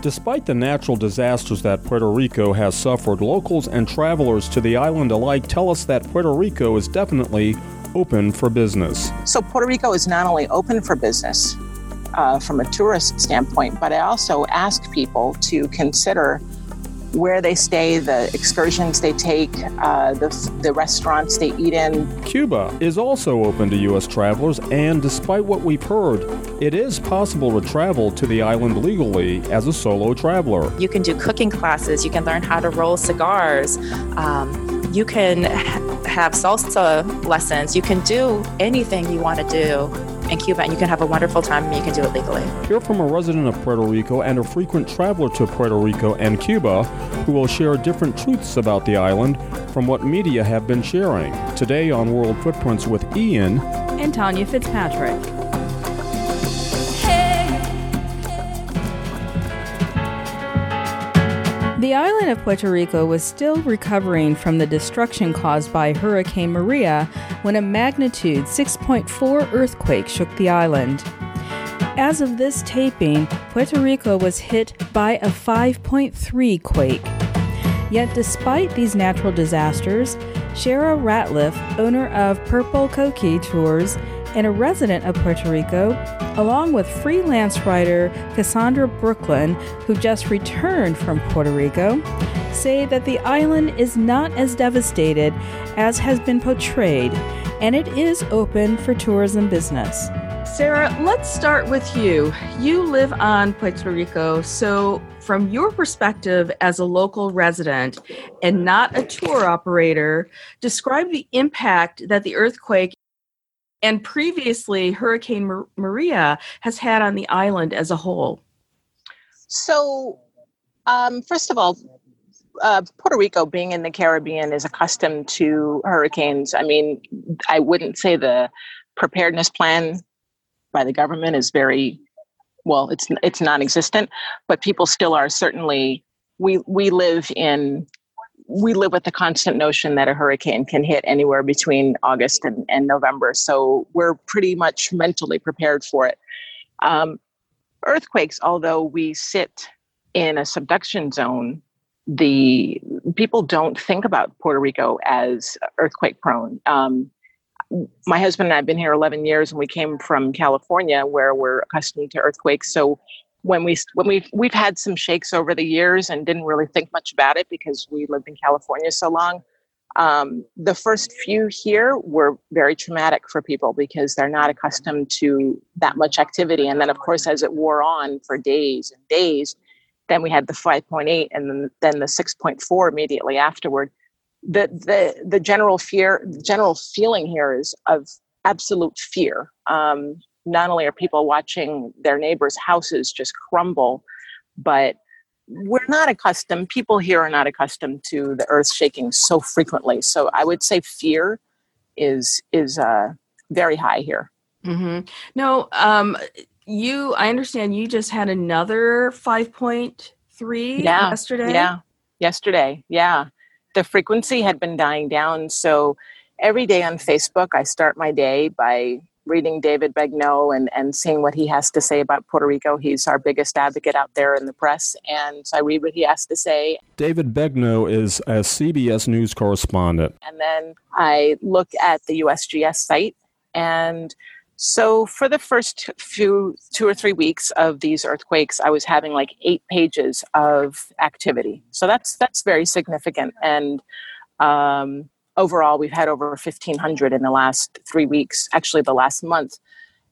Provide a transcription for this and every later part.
Despite the natural disasters that Puerto Rico has suffered, locals and travelers to the island alike tell us that Puerto Rico is definitely open for business. So, Puerto Rico is not only open for business uh, from a tourist standpoint, but I also ask people to consider where they stay, the excursions they take, uh, the, the restaurants they eat in. Cuba is also open to U.S. travelers, and despite what we've heard, it is possible to travel to the island legally as a solo traveler. You can do cooking classes, you can learn how to roll cigars, um, you can have salsa lessons, you can do anything you want to do in Cuba, and you can have a wonderful time and you can do it legally. Hear from a resident of Puerto Rico and a frequent traveler to Puerto Rico and Cuba who will share different truths about the island from what media have been sharing. Today on World Footprints with Ian and Tonya Fitzpatrick. The island of Puerto Rico was still recovering from the destruction caused by Hurricane Maria when a magnitude 6.4 earthquake shook the island. As of this taping, Puerto Rico was hit by a 5.3 quake. Yet, despite these natural disasters, Shara Ratliff, owner of Purple Coqui Tours and a resident of Puerto Rico, along with freelance writer Cassandra Brooklyn, who just returned from Puerto Rico, say that the island is not as devastated as has been portrayed, and it is open for tourism business. Sarah, let's start with you. You live on Puerto Rico, so from your perspective as a local resident and not a tour operator, describe the impact that the earthquake and previously Hurricane Maria has had on the island as a whole? So, um, first of all, uh, Puerto Rico, being in the Caribbean, is accustomed to hurricanes. I mean, I wouldn't say the preparedness plan by the government is very well. It's it's non-existent, but people still are certainly. We we live in we live with the constant notion that a hurricane can hit anywhere between August and, and November. So we're pretty much mentally prepared for it. Um, earthquakes, although we sit in a subduction zone, the people don't think about Puerto Rico as earthquake prone. Um, my husband and I have been here 11 years, and we came from California, where we're accustomed to earthquakes. So when we when we we've had some shakes over the years and didn't really think much about it because we lived in California so long. Um, the first few here were very traumatic for people because they're not accustomed to that much activity. And then, of course, as it wore on for days and days, then we had the 5.8 and then, the 6.4 immediately afterward. The, the, the general fear, general feeling here is of absolute fear. Um, not only are people watching their neighbors' houses just crumble, but we're not accustomed, people here are not accustomed to the earth shaking so frequently. So I would say fear is is uh, very high here. Mm-hmm. No, um, you. I understand you just had another five point three yeah, yesterday. Yeah, yesterday. Yeah, the frequency had been dying down. So every day on Facebook, I start my day by reading David Begnaud and, and seeing what he has to say about Puerto Rico. He's our biggest advocate out there in the press, and so I read what he has to say. David Begnaud is a CBS News correspondent. And then I look at the USGS site, and so for the first few two or three weeks of these earthquakes, I was having like eight pages of activity. So that's that's very significant, and um, overall, we've had over 1,500 in the last three weeks, actually, the last month.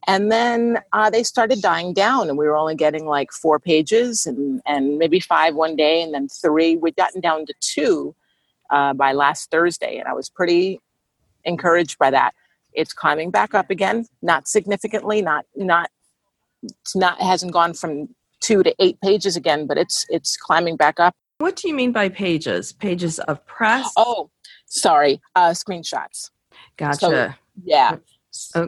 And then uh, they started dying down, and we were only getting like four pages and, and maybe five one day, and then three. We'd gotten down to two uh, by last Thursday, and I was pretty encouraged by that. It's climbing back up again, not significantly, not not it's not it hasn't gone from two to eight pages again, but it's it's climbing back up. What do you mean by pages? Pages of press? Oh, sorry, uh, screenshots. Gotcha. So, yeah.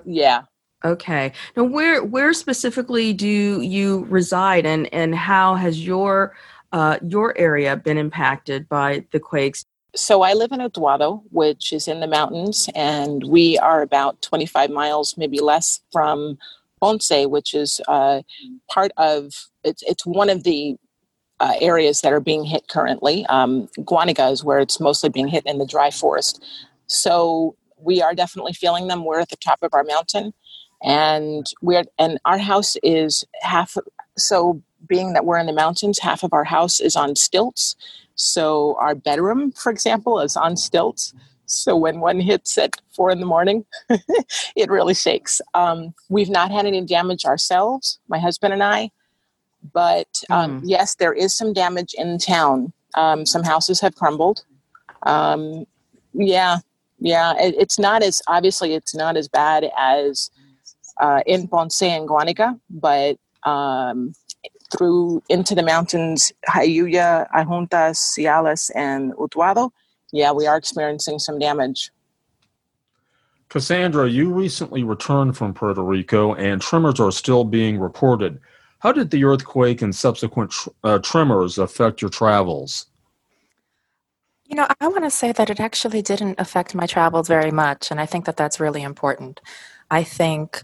Yeah. Okay. Now, where where specifically do you reside, and and how has your uh, your area been impacted by the quakes? So I live in Utuado, which is in the mountains, and we are about 25 miles, maybe less, from Ponce, which is uh, part of it's it's one of the uh, areas that are being hit currently. Um, is where it's mostly being hit in the dry forest. So we are definitely feeling them. We're at the top of our mountain, and we're and our house is half. So being that we're in the mountains, half of our house is on stilts. So our bedroom, for example, is on stilts. So when one hits at four in the morning, it really shakes. Um, we've not had any damage ourselves, my husband and I, but um, mm. yes, there is some damage in town. Um, some houses have crumbled. Um, yeah, yeah. It, it's not as obviously it's not as bad as uh, in Ponce and Guanica, but um, through into the mountains, Jayuya, Adjuntas, Ciales, and Utuado, yeah, we are experiencing some damage. Cassandra, you recently returned from Puerto Rico and tremors are still being reported. How did the earthquake and subsequent tr- uh, tremors affect your travels? You know, I want to say that it actually didn't affect my travels very much, and I think that that's really important. I think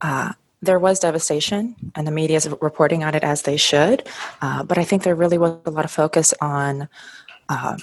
uh, there was devastation, and the media is reporting on it as they should, uh, but I think there really was a lot of focus on. Uh,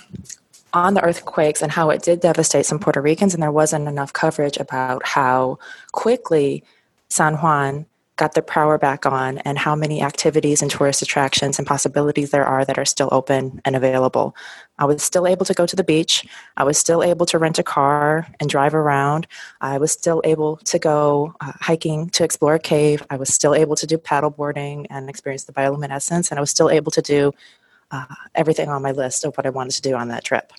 on the earthquakes and how it did devastate some Puerto Ricans, and there wasn't enough coverage about how quickly San Juan got their power back on and how many activities and tourist attractions and possibilities there are that are still open and available. I was still able to go to the beach. I was still able to rent a car and drive around. I was still able to go uh, hiking to explore a cave. I was still able to do paddleboarding and experience the bioluminescence. And I was still able to do uh, everything on my list of what I wanted to do on that trip.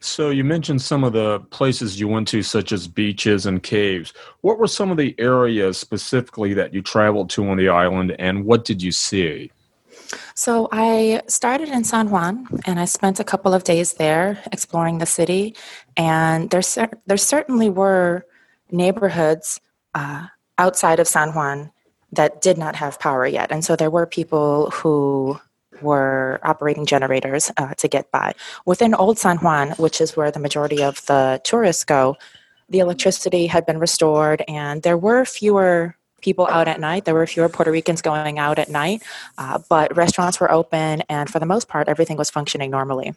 So you mentioned some of the places you went to, such as beaches and caves. What were some of the areas specifically that you traveled to on the island, and what did you see? So I started in San Juan, and I spent a couple of days there exploring the city. And there, there certainly were neighborhoods uh, outside of San Juan that did not have power yet, and so there were people who were operating generators uh, to get by. Within Old San Juan, which is where the majority of the tourists go, the electricity had been restored and there were fewer people out at night. There were fewer Puerto Ricans going out at night, uh, but restaurants were open and for the most part, everything was functioning normally.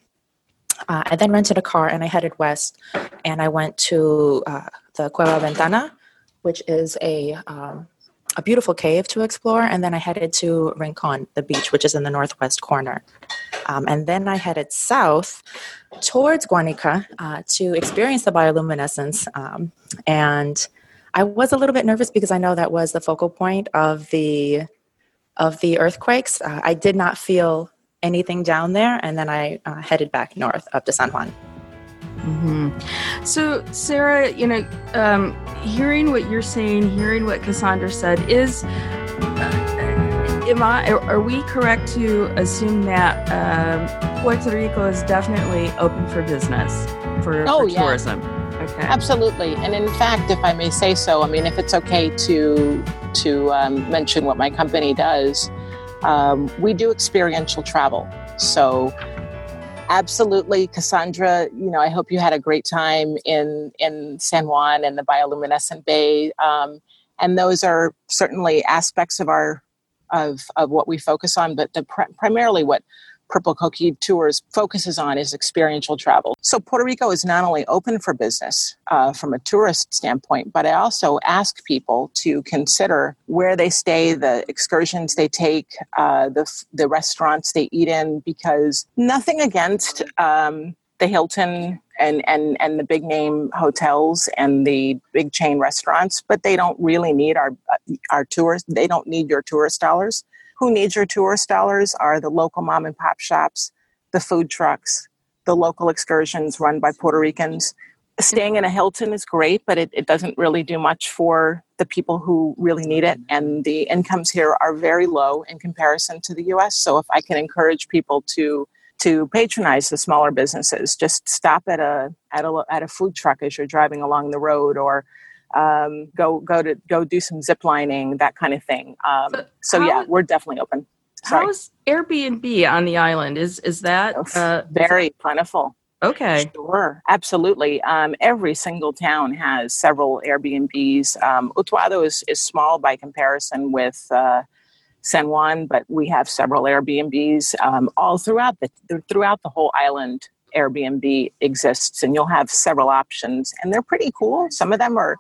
Uh, I then rented a car and I headed west and I went to uh, the Cueva Ventana, which is a um, a beautiful cave to explore, and then I headed to Rincon, the beach, which is in the northwest corner. Um, and then I headed south towards Guanica uh, to experience the bioluminescence. Um, and I was a little bit nervous because I know that was the focal point of the of the earthquakes. Uh, I did not feel anything down there, and then I uh, headed back north up to San Juan. Mm-hmm. So, Sarah, you know, um, hearing what you're saying, hearing what Cassandra said, is uh, am I? Are we correct to assume that um, Puerto Rico is definitely open for business for, oh, for yeah. tourism? Okay. Absolutely, and in fact, if I may say so, I mean, if it's okay to to um, mention what my company does, um, we do experiential travel. So absolutely cassandra you know i hope you had a great time in in san juan and the bioluminescent bay um, and those are certainly aspects of our of of what we focus on but the pr- primarily what Purple Coqui Tours focuses on is experiential travel. So Puerto Rico is not only open for business uh, from a tourist standpoint, but I also ask people to consider where they stay, the excursions they take, uh, the the restaurants they eat in, because nothing against. Um, the Hilton and, and, and the big name hotels and the big chain restaurants, but they don't really need our our tourists. They don't need your tourist dollars. Who needs your tourist dollars are the local mom and pop shops, the food trucks, the local excursions run by Puerto Ricans. Staying in a Hilton is great, but it, it doesn't really do much for the people who really need it. And the incomes here are very low in comparison to the US. So if I can encourage people to to patronize the smaller businesses, just stop at a at a at a food truck as you're driving along the road or um, go go to go do some zip lining, that kind of thing. Um, so, so how, yeah, we're definitely open. Sorry. How is Airbnb on the island? Is is that uh, very is that, plentiful? Okay, sure, absolutely. Um, every single town has several Airbnbs. Um, Utuado is is small by comparison with. Uh, San Juan, but we have several Airbnbs um, all throughout the throughout the whole island. Airbnb exists, and you'll have several options, and they're pretty cool. Some of them are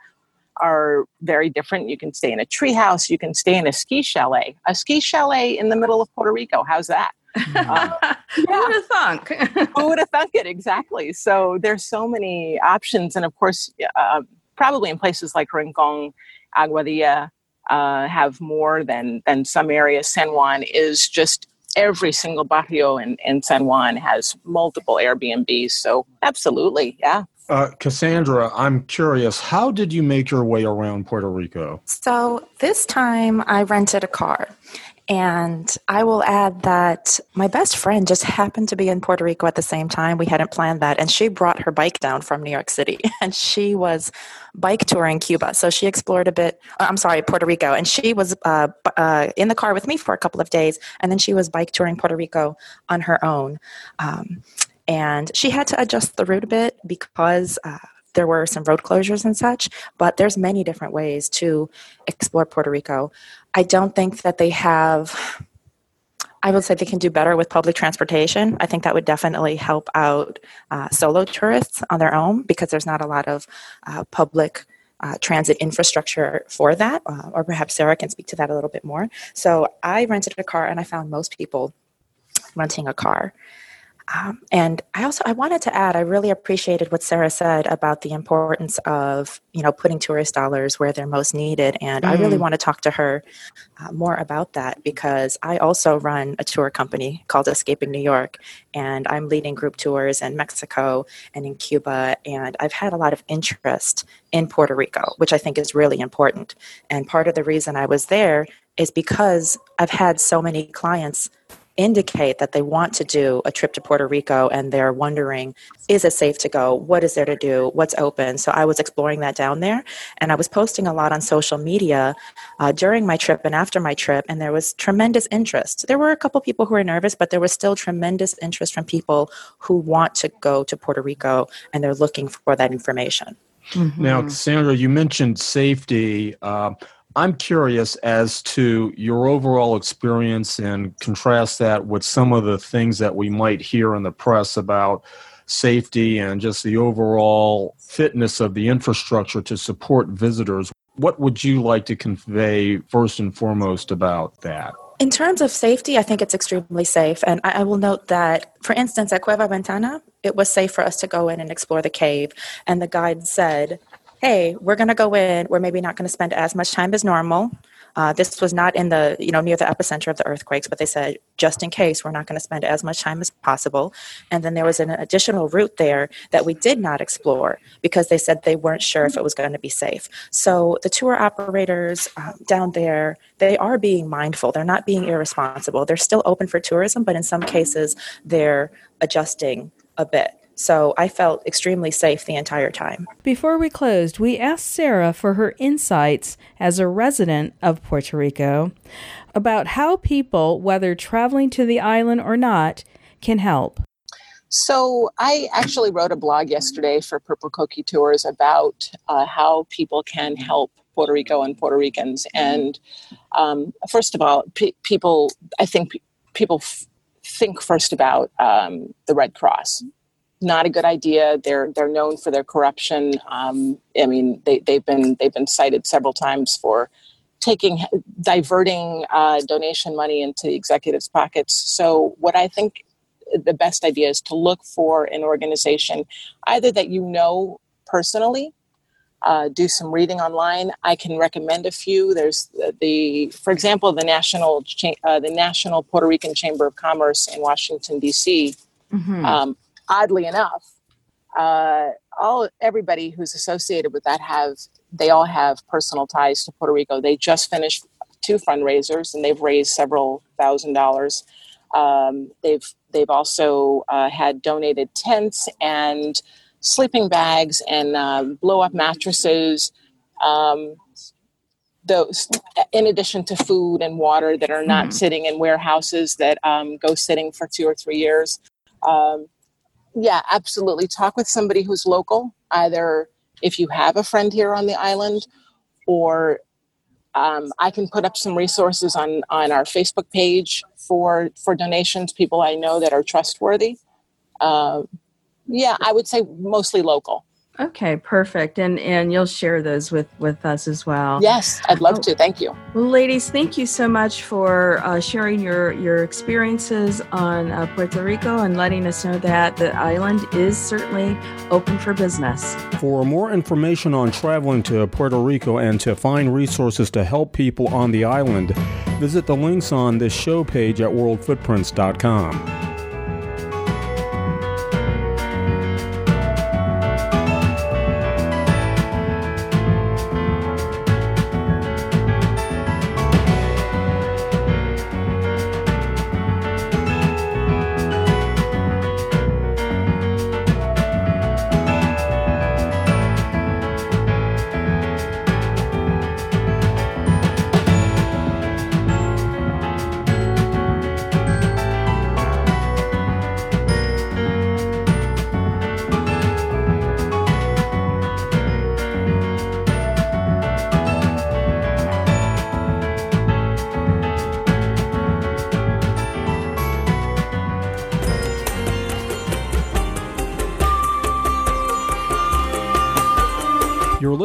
are very different. You can stay in a treehouse. You can stay in a ski chalet. A ski chalet in the middle of Puerto Rico. How's that? Um, Who would have thunk? Who would have thunk it? Exactly. So there's so many options, and of course, uh, probably in places like Rincon, Aguadilla, uh, have more than than some areas. San Juan is just every single barrio in, in San Juan has multiple Airbnbs. So absolutely, yeah. Uh, Cassandra, I'm curious, how did you make your way around Puerto Rico? So this time I rented a car. And I will add that my best friend just happened to be in Puerto Rico at the same time. We hadn't planned that. And she brought her bike down from New York City and she was bike touring Cuba. So she explored a bit, uh, I'm sorry, Puerto Rico. And she was uh, uh, in the car with me for a couple of days. And then she was bike touring Puerto Rico on her own. Um, and she had to adjust the route a bit because uh, there were some road closures and such but there's many different ways to explore puerto rico i don't think that they have i would say they can do better with public transportation i think that would definitely help out uh, solo tourists on their own because there's not a lot of uh, public uh, transit infrastructure for that, uh, or perhaps Sarah can speak to that a little bit more. So I rented a car, and I found most people renting a car. Um, and I also I wanted to add I really appreciated what Sarah said about the importance of you know putting tourist dollars where they're most needed, and mm. I really mm. want to talk to her uh, more about that because I also run a tour company called Escaping New York, and I'm leading group tours in Mexico and in Cuba, and I've had a lot of interest in Puerto Rico, which I think is really important. And part of the reason I was there is because I've had so many clients indicate that they want to do a trip to Puerto Rico and they're wondering, is it safe to go? What is there to do? What's open? So I was exploring that down there and I was posting a lot on social media uh, during my trip and after my trip, and there was tremendous interest. There were a couple people who were nervous, but there was still tremendous interest from people who want to go to Puerto Rico and they're looking for that information. Mm-hmm. Now, Sandra, you mentioned safety. Uh, I'm curious as to your overall experience and contrast that with some of the things that we might hear in the press about safety and just the overall fitness of the infrastructure to support visitors. What would you like to convey first and foremost about that? In terms of safety, I think it's extremely safe. And I, I, will note that, for instance, at Cueva Ventana, it was safe for us to go in and explore the cave. And the guide said, hey, we're going to go in. We're maybe not going to spend as much time as normal. Uh, this was not in the you know near the epicenter of the earthquakes, but they said just in case we're not going to spend as much time as possible. And then there was an additional route there that we did not explore because they said they weren't sure if it was going to be safe. So the tour operators um, down there they are being mindful. They're not being irresponsible. They're still open for tourism, but in some cases they're adjusting a bit. So I felt extremely safe the entire time. Before we closed, we asked Sarah for her insights as a resident of Puerto Rico about how people, whether traveling to the island or not, can help. So I actually wrote a blog yesterday for Purple Coqui Tours about uh, how people can help Puerto Rico and Puerto Ricans. And um, first of all, pe- people, I think pe- people f- think first about um, the Red Cross not a good idea. They're they're known for their corruption. Um, I mean, they they've been they've been cited several times for taking diverting uh, donation money into the executives' pockets. So, what I think the best idea is to look for an organization either that you know personally. Uh, do some reading online. I can recommend a few. There's the, the for example, the national Cha- uh, the National Puerto Rican Chamber of Commerce in Washington D.C. Mm-hmm. Um, oddly enough, uh, all everybody who's associated with that have they all have personal ties to Puerto Rico. They just finished two fundraisers and they've raised several thousand dollars. Um, they've they've also uh, had donated tents and sleeping bags and uh, blow up mattresses. Um, those, in addition to food and water that are not mm. sitting in warehouses that um, go sitting for two or three years. Um, yeah, absolutely. Talk with somebody who's local, either if you have a friend here on the island or Um, I can put up some resources on on our Facebook page for for donations. People I know that are trustworthy. Uh, yeah, I would say mostly local. Okay, perfect. And and you'll share those with with us as well. Yes, I'd love oh, to. Thank you. Well, ladies, thank you so much for uh, sharing your your experiences on uh, Puerto Rico and letting us know that the island is certainly open for business. For more information on traveling to Puerto Rico and to find resources to help people on the island, visit the links on this show page at worldfootprints.com.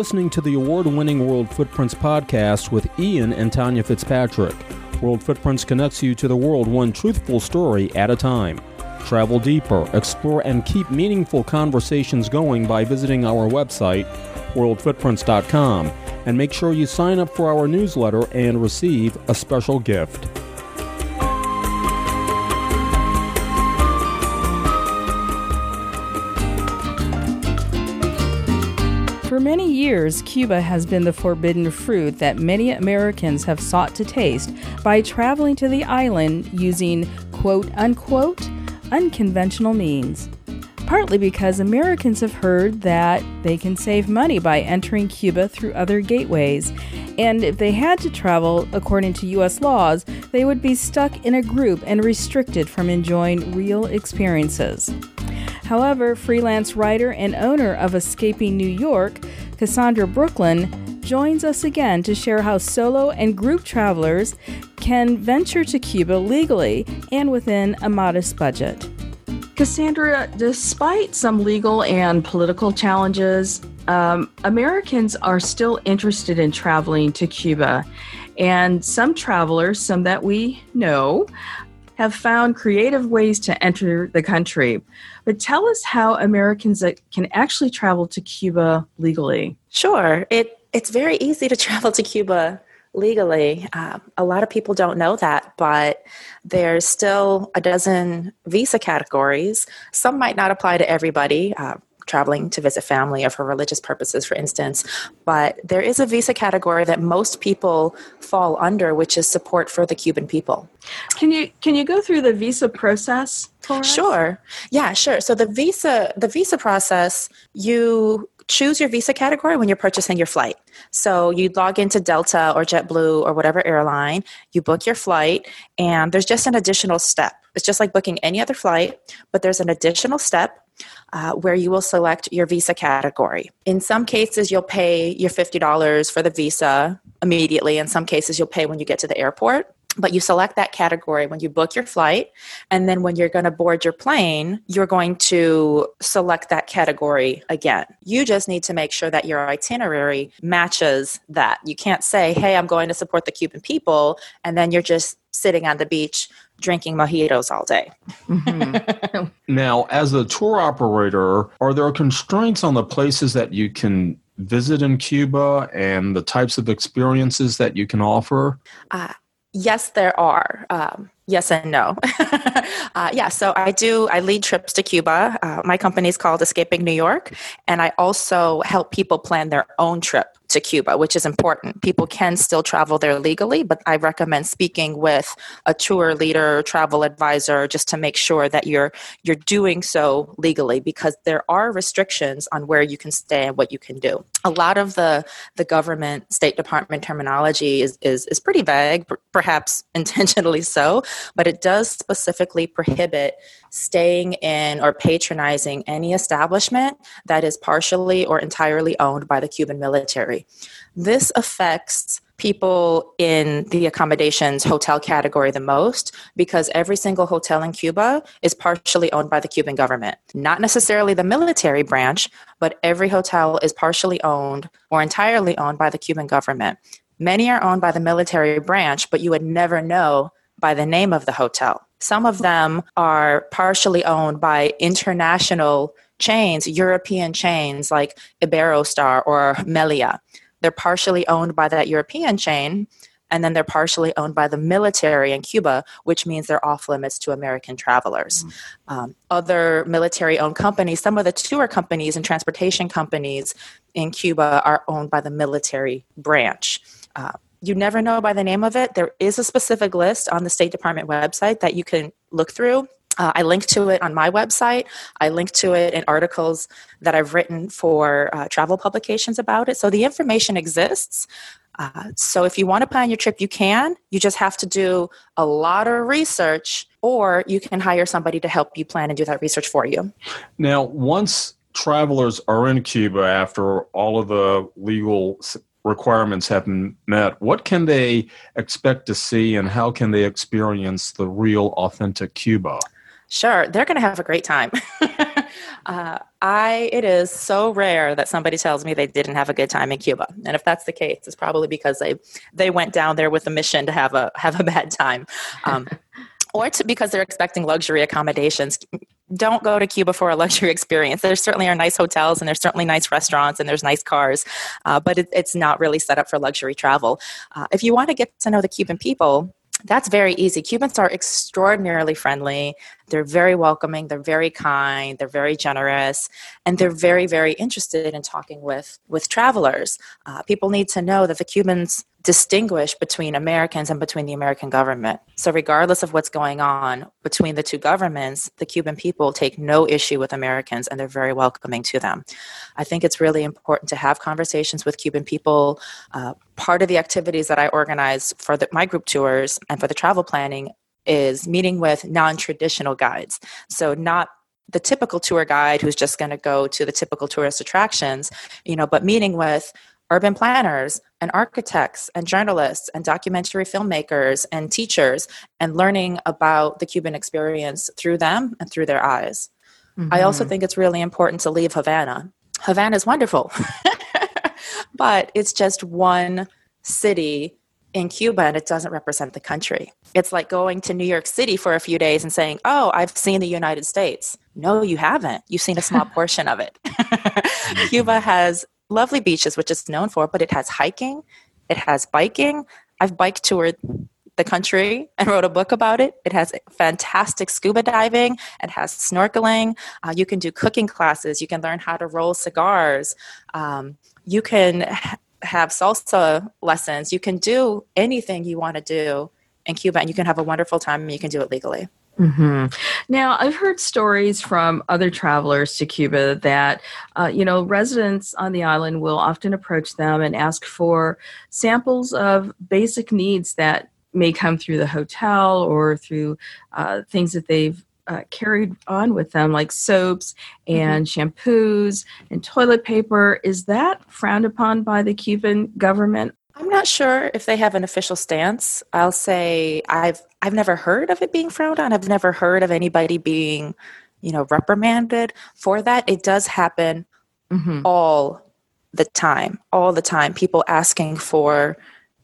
listening to the award winning World Footprints podcast with Ian and Tonya Fitzpatrick. World Footprints connects you to the world one truthful story at a time. Travel deeper, explore, and keep meaningful conversations going by visiting our website, worldfootprints.com, and make sure you sign up for our newsletter and receive a special gift. For many years, Cuba has been the forbidden fruit that many Americans have sought to taste by traveling to the island using quote unquote unconventional means. Partly because Americans have heard that they can save money by entering Cuba through other gateways, and if they had to travel according to U.S. laws, they would be stuck in a group and restricted from enjoying real experiences. However, freelance writer and owner of Escaping New York, Cassandra Brooklyn, joins us again to share how solo and group travelers can venture to Cuba legally and within a modest budget. Cassandra, despite some legal and political challenges, um, Americans are still interested in traveling to Cuba. And some travelers, some that we know, have found creative ways to enter the country. But tell us how Americans can actually travel to Cuba legally. Sure. It, it's very easy to travel to Cuba legally. Uh, a lot of people don't know that, but there's still a dozen visa categories. Some might not apply to everybody. Uh, traveling to visit family or for religious purposes, for instance. But there is a visa category that most people fall under, which is support for the Cuban people. Can you can you go through the visa process? Sure. Yeah, sure. So the visa the visa process, you choose your visa category when you're purchasing your flight. So you log into Delta or JetBlue or whatever airline, you book your flight, and there's just an additional step. It's just like booking any other flight, but there's an additional step uh, where you will select your visa category. In some cases, you'll pay your $50 for the visa immediately. In some cases, you'll pay when you get to the airport. But you select that category when you book your flight. And then when you're going to board your plane, you're going to select that category again. You just need to make sure that your itinerary matches that. You can't say, hey, I'm going to support the Cuban people, and then you're just sitting on the beach drinking mojitos all day. mm-hmm. now, as a tour operator, are there constraints on the places that you can visit in Cuba and the types of experiences that you can offer? Uh, yes, there are. Um, yes and no. uh, yeah, so I do, I lead trips to Cuba. Uh, my company is called Escaping New York, and I also help people plan their own trip to Cuba, which is important. People can still travel there legally, but I recommend speaking with a tour leader, travel advisor, just to make sure that you're you're doing so legally, because there are restrictions on where you can stay and what you can do. A lot of the the government, State Department terminology is is, is pretty vague, perhaps intentionally so, but it does specifically prohibit staying in or patronizing any establishment that is partially or entirely owned by the Cuban military. This affects people in the accommodations hotel category the most because every single hotel in Cuba is partially owned by the Cuban government. Not necessarily the military branch, but every hotel is partially owned or entirely owned by the Cuban government. Many are owned by the military branch, but you would never know by the name of the hotel. Some of them are partially owned by international chains, European chains like Iberostar or Melia. They're partially owned by that European chain, and then they're partially owned by the military in Cuba, which means they're off limits to American travelers. Mm. Um, other military owned companies, some of the tour companies and transportation companies in Cuba are owned by the military branch. Uh, you never know by the name of it. There is a specific list on the State Department website that you can look through. Uh, I link to it on my website. I link to it in articles that I've written for uh, travel publications about it. So the information exists. Uh, so if you want to plan your trip, you can. You just have to do a lot of research, or you can hire somebody to help you plan and do that research for you. Now, once travelers are in Cuba after all of the legal requirements have been met, what can they expect to see and how can they experience the real, authentic Cuba? Sure, they're going to have a great time. uh, I it is so rare that somebody tells me they didn't have a good time in Cuba, and if that's the case, it's probably because they they went down there with a mission to have a have a bad time. Um, or to, because they're expecting luxury accommodations. Don't go to Cuba for a luxury experience. There certainly are nice hotels and there's certainly nice restaurants and there's nice cars, uh, but it, it's not really set up for luxury travel. Uh, if you want to get to know the Cuban people, that's very easy. Cubans are extraordinarily friendly. They're very welcoming. They're very kind. They're very generous, and they're very, very interested in talking with with travelers. Uh, people need to know that the Cubans distinguish between Americans and between the American government. So, regardless of what's going on between the two governments, the Cuban people take no issue with Americans and they're very welcoming to them. I think it's really important to have conversations with Cuban people. Uh, part of the activities that I organize for the, my group tours and for the travel planning is meeting with non traditional guides. So, not the typical tour guide who's just going to go to the typical tourist attractions, you know, but meeting with urban planners and architects and journalists and documentary filmmakers and teachers and learning about the Cuban experience through them and through their eyes. Mm-hmm. I also mm-hmm. think it's really important to leave Havana. Havana is wonderful, but it's just one city in Cuba and it doesn't represent the country. It's like going to New York City for a few days and saying, Oh, I've seen the United States. No, you haven't. You've seen a small portion of it. Cuba has lovely beaches, which it's known for, but it has hiking, it has biking. I've bike toured the country and wrote a book about it. It has fantastic scuba diving, it has snorkeling. Uh, you can do cooking classes, you can learn how to roll cigars. Um, you can have salsa lessons. You can do anything you want to do in Cuba, and you can have a wonderful time and you can do it legally. Mm-hmm. Now, I've heard stories from other travelers to Cuba that, uh, you know, residents on the island will often approach them and ask for samples of basic needs that may come through the hotel or through uh, things that they've uh, carried on with them, like soaps and mm-hmm. shampoos and toilet paper. Is that frowned upon by the Cuban government? I'm not sure if they have an official stance. I'll say I've I've never heard of it being frowned on. I've never heard of anybody being, you know, reprimanded for that. It does happen mm-hmm. all the time. All the time. People asking for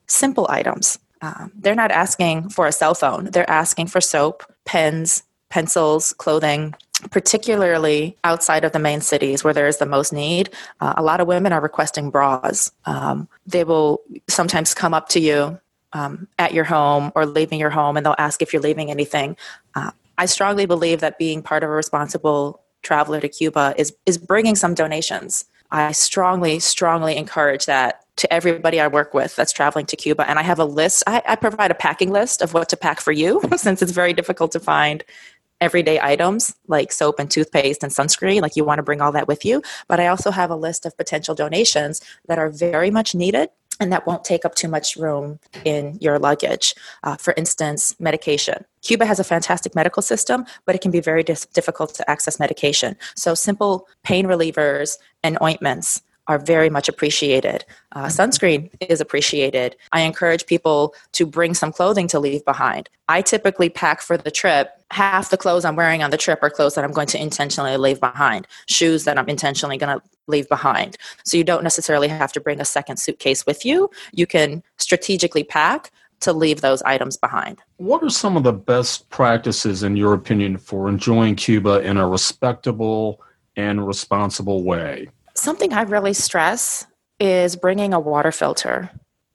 simple items. Um, they're not asking for a cell phone. They're asking for soap, pens, pencils, clothing, particularly outside of the main cities where there is the most need. Uh, a lot of women are requesting bras. Um, they will sometimes come up to you um, at your home or leaving your home and they'll ask if you're leaving anything. Uh, I strongly believe that being part of a responsible traveler to Cuba is, is bringing some donations. I strongly, strongly encourage that to everybody I work with that's traveling to Cuba. And I have a list, I, I provide a packing list of what to pack for you since it's very difficult to find everyday items like soap and toothpaste and sunscreen like you want to bring all that with you but i also have a list of potential donations that are very much needed and that won't take up too much room in your luggage. Uh, for instance, medication. Cuba has a fantastic medical system, but it can be very dis- difficult to access medication. So, simple pain relievers and ointments are very much appreciated. Uh, sunscreen is appreciated. I encourage people to bring some clothing to leave behind. I typically pack for the trip. Half the clothes I'm wearing on the trip are clothes that I'm going to intentionally leave behind, shoes that I'm intentionally going to leave behind. So you don't necessarily have to bring a second suitcase with you. You can strategically pack to leave those items behind. What are some of the best practices, in your opinion, for enjoying Cuba in a respectable and responsible way? Something I really stress is bringing a water filter.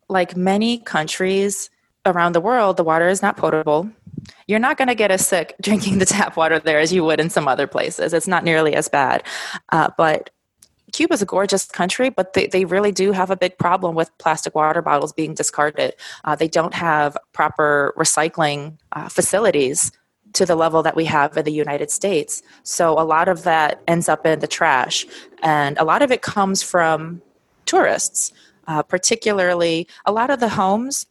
Like many countries around the world, the water is not potable. You're not going to get as sick drinking the tap water there as you would in some other places. It's not nearly as bad. Uh, but Cuba is a gorgeous country, but they, they really do have a big problem with plastic water bottles being discarded. Uh, they don't have proper recycling uh, facilities to the level that we have in the United States. So a lot of that ends up in the trash. And a lot of it comes from tourists, uh, particularly a lot of the homes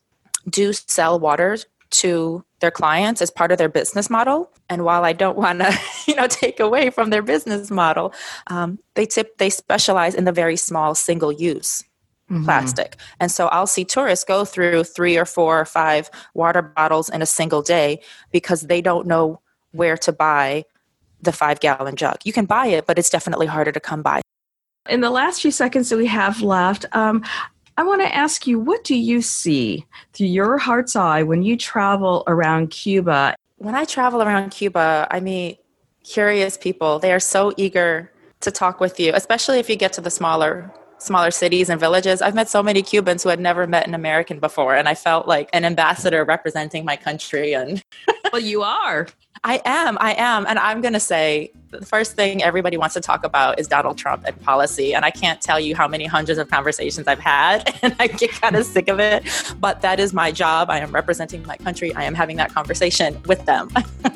do sell water to their clients as part of their business model. And while I don't want to, you know, take away from their business model, um, they tip they specialize in the very small single use mm-hmm. plastic. And so I'll see tourists go through three or four or five water bottles in a single day because they don't know where to buy the five gallon jug. You can buy it, but it's definitely harder to come by. In the last few seconds that we have left, um, I want to ask you what do you see through your heart's eye when you travel around Cuba? When I travel around Cuba, I meet curious people. They are so eager to talk with you, especially if you get to the smaller smaller cities and villages. I've met so many Cubans who had never met an American before, and I felt like an ambassador representing my country. And well, you are. I am. I am. And I'm going to say the first thing everybody wants to talk about is Donald Trump and policy. And I can't tell you how many hundreds of conversations I've had, and I get kind of sick of it. But that is my job. I am representing my country. I am having that conversation with them.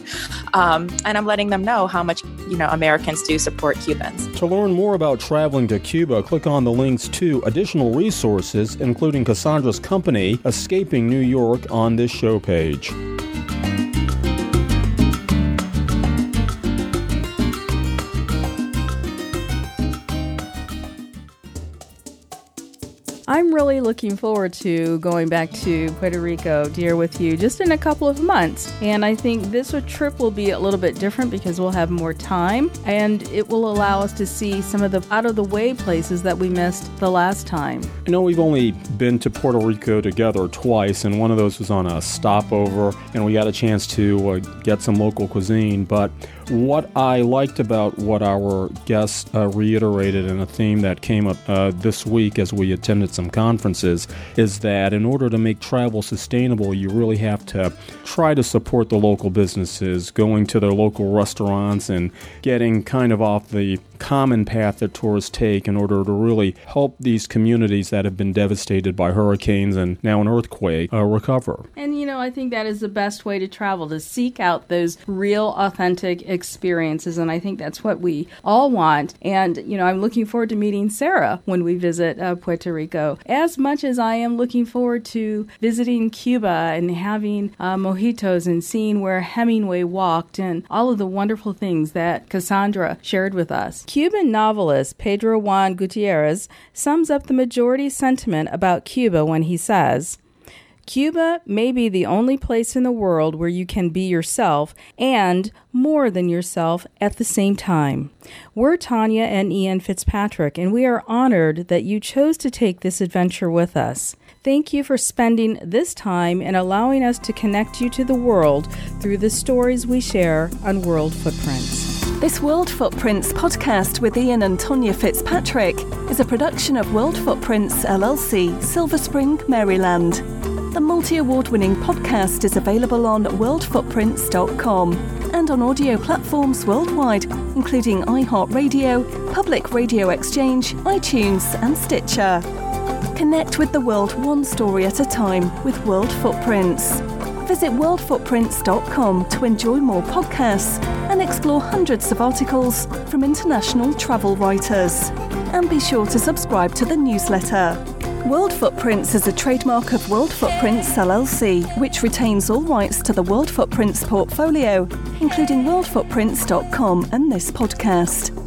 um, and I'm letting them know how much, you know, Americans do support Cubans. To learn more about traveling to Cuba, click on the links to additional resources, including Cassandra's company, Escaping New York, on this show page. Really looking forward to going back to Puerto Rico, dear, with you just in a couple of months. And I think this trip will be a little bit different because we'll have more time and it will allow us to see some of the out of the way places that we missed the last time. I know we've only been to Puerto Rico together twice, and one of those was on a stopover, and we got a chance to uh, get some local cuisine. But what I liked about what our guests uh, reiterated in a theme that came up uh, this week as we attended some conferences is that in order to make travel sustainable, you really have to try to support the local businesses, going to their local restaurants and getting kind of off the common path that tourists take in order to really help these communities that have been devastated by hurricanes and now an earthquake uh, recover. And you know, I think that is the best way to travel to seek out those real, authentic experiences. And I think that's what we all want. And, you know, I'm looking forward to meeting Sarah when we visit uh, Puerto Rico, as much as I am looking forward to visiting Cuba and having uh, mojitos and seeing where Hemingway walked and all of the wonderful things that Cassandra shared with us. Cuban novelist Pedro Juan Gutierrez sums up the majority sentiment about Cuba when he says, Cuba may be the only place in the world where you can be yourself and more than yourself at the same time. We're Tonya and Ian Fitzpatrick, and we are honored that you chose to take this adventure with us. Thank you for spending this time and allowing us to connect you to the world through the stories we share on World Footprints. This World Footprints podcast with Ian and Tonya Fitzpatrick is a production of World Footprints LLC, Silver Spring, Maryland. The multi award winning podcast is available on worldfootprints.com and on audio platforms worldwide, including iHeartRadio, Public Radio Exchange, iTunes, and Stitcher. Connect with the world one story at a time with World Footprints. Visit worldfootprints.com to enjoy more podcasts and explore hundreds of articles from international travel writers. And be sure to subscribe to the newsletter. World Footprints is a trademark of World Footprints LLC, which retains all rights to the World Footprints portfolio, including worldfootprints.com and this podcast.